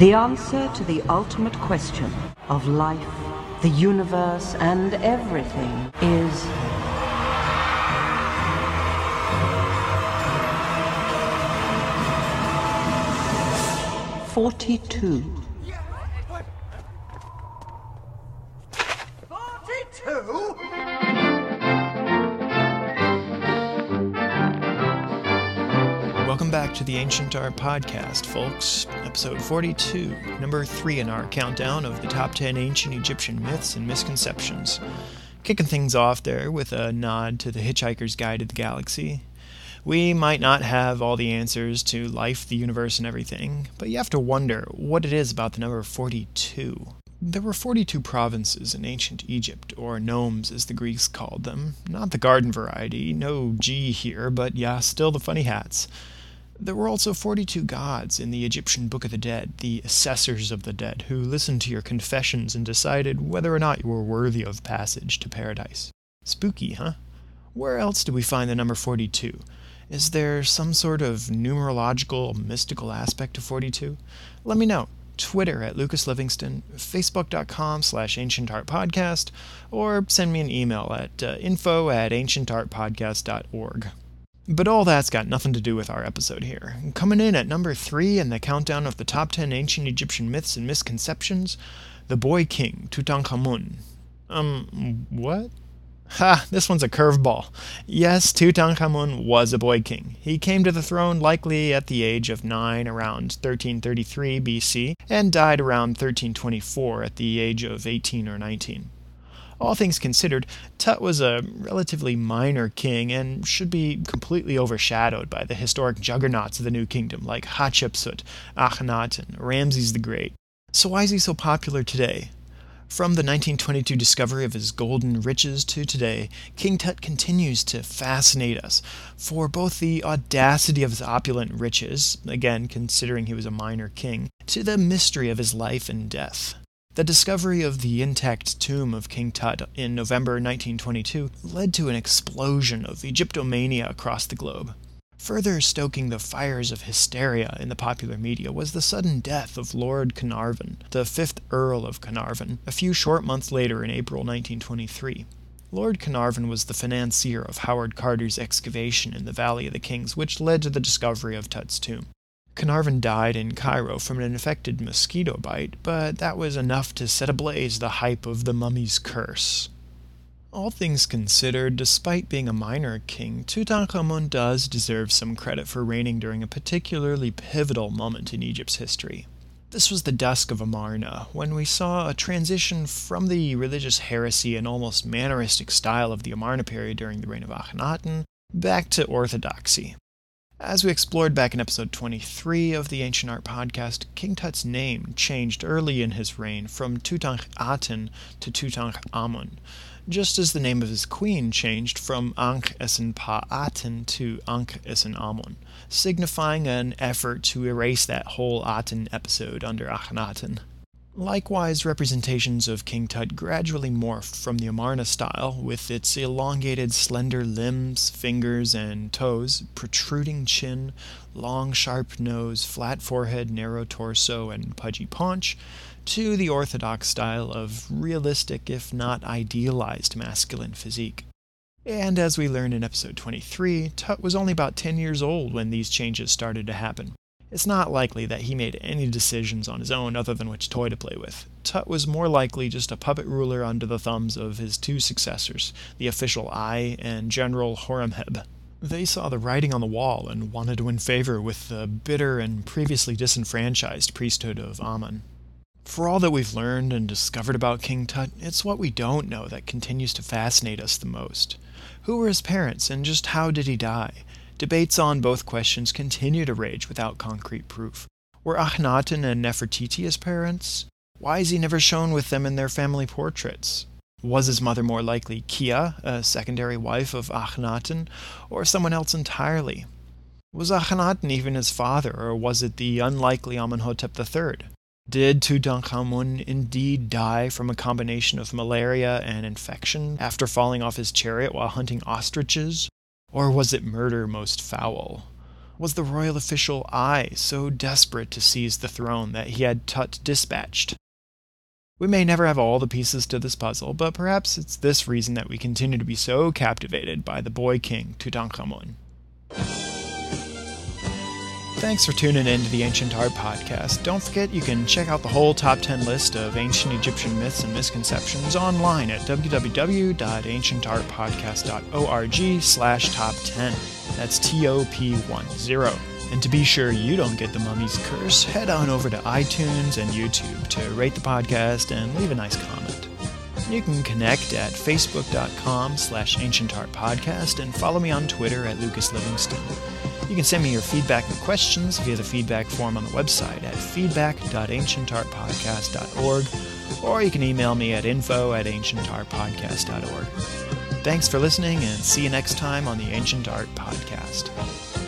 The answer to the ultimate question of life, the universe, and everything is. Forty-two. Back to the Ancient Art Podcast, folks. Episode 42, number 3 in our countdown of the top 10 ancient Egyptian myths and misconceptions. Kicking things off there with a nod to the Hitchhiker's Guide to the Galaxy. We might not have all the answers to life, the universe, and everything, but you have to wonder what it is about the number 42. There were 42 provinces in ancient Egypt, or nomes as the Greeks called them. Not the garden variety, no G here, but yeah, still the funny hats. There were also 42 gods in the Egyptian Book of the Dead, the assessors of the dead, who listened to your confessions and decided whether or not you were worthy of passage to paradise. Spooky, huh? Where else do we find the number 42? Is there some sort of numerological, mystical aspect to 42? Let me know. Twitter at Lucas Livingston, Facebook.com slash Ancient Art Podcast, or send me an email at uh, info at ancientartpodcast.org. But all that's got nothing to do with our episode here. Coming in at number three in the countdown of the top 10 ancient Egyptian myths and misconceptions, the boy king, Tutankhamun. Um, what? Ha, this one's a curveball. Yes, Tutankhamun was a boy king. He came to the throne likely at the age of 9 around 1333 BC and died around 1324 at the age of 18 or 19. All things considered, Tut was a relatively minor king and should be completely overshadowed by the historic juggernauts of the New Kingdom like Hatshepsut, Akhenaten, Ramses the Great. So why is he so popular today? From the 1922 discovery of his golden riches to today, King Tut continues to fascinate us for both the audacity of his opulent riches, again considering he was a minor king, to the mystery of his life and death. The discovery of the intact tomb of King Tut in November 1922 led to an explosion of Egyptomania across the globe. Further stoking the fires of hysteria in the popular media was the sudden death of Lord Carnarvon, the fifth Earl of Carnarvon, a few short months later in April 1923. Lord Carnarvon was the financier of Howard Carter's excavation in the Valley of the Kings, which led to the discovery of Tut's tomb. Carnarvon died in Cairo from an infected mosquito bite, but that was enough to set ablaze the hype of the mummy's curse. All things considered, despite being a minor king, Tutankhamun does deserve some credit for reigning during a particularly pivotal moment in Egypt's history. This was the dusk of Amarna, when we saw a transition from the religious heresy and almost manneristic style of the Amarna period during the reign of Akhenaten back to orthodoxy. As we explored back in episode 23 of the Ancient Art podcast, King Tut's name changed early in his reign from Tutankhaten to Tutankhamun, just as the name of his queen changed from Ankh Aten to Ankh Amun, signifying an effort to erase that whole Aten episode under Akhenaten. Likewise, representations of King Tut gradually morphed from the Amarna style, with its elongated, slender limbs, fingers, and toes, protruding chin, long, sharp nose, flat forehead, narrow torso, and pudgy paunch, to the orthodox style of realistic, if not idealized, masculine physique. And as we learned in episode 23, Tut was only about 10 years old when these changes started to happen. It's not likely that he made any decisions on his own other than which toy to play with. Tut was more likely just a puppet ruler under the thumbs of his two successors, the official Ai and General Horemheb. They saw the writing on the wall and wanted to win favor with the bitter and previously disenfranchised priesthood of Amun. For all that we've learned and discovered about King Tut, it's what we don't know that continues to fascinate us the most. Who were his parents, and just how did he die? Debates on both questions continue to rage without concrete proof. Were Akhenaten and Nefertiti his parents? Why is he never shown with them in their family portraits? Was his mother more likely Kiya, a secondary wife of Akhenaten, or someone else entirely? Was Akhenaten even his father, or was it the unlikely Amenhotep III? Did Tutankhamun indeed die from a combination of malaria and infection after falling off his chariot while hunting ostriches? Or was it murder most foul? Was the royal official Ai so desperate to seize the throne that he had Tut dispatched? We may never have all the pieces to this puzzle, but perhaps it's this reason that we continue to be so captivated by the boy king Tutankhamun. Thanks for tuning in to the Ancient Art Podcast. Don't forget you can check out the whole top 10 list of ancient Egyptian myths and misconceptions online at www.ancientartpodcast.org slash top 10. That's T-O-P-1-0. And to be sure you don't get the mummy's curse, head on over to iTunes and YouTube to rate the podcast and leave a nice comment. You can connect at facebook.com slash ancientartpodcast and follow me on Twitter at Lucas Livingston. You can send me your feedback and questions via the feedback form on the website at feedback.ancientartpodcast.org, or you can email me at info at ancientartpodcast.org. Thanks for listening, and see you next time on the Ancient Art Podcast.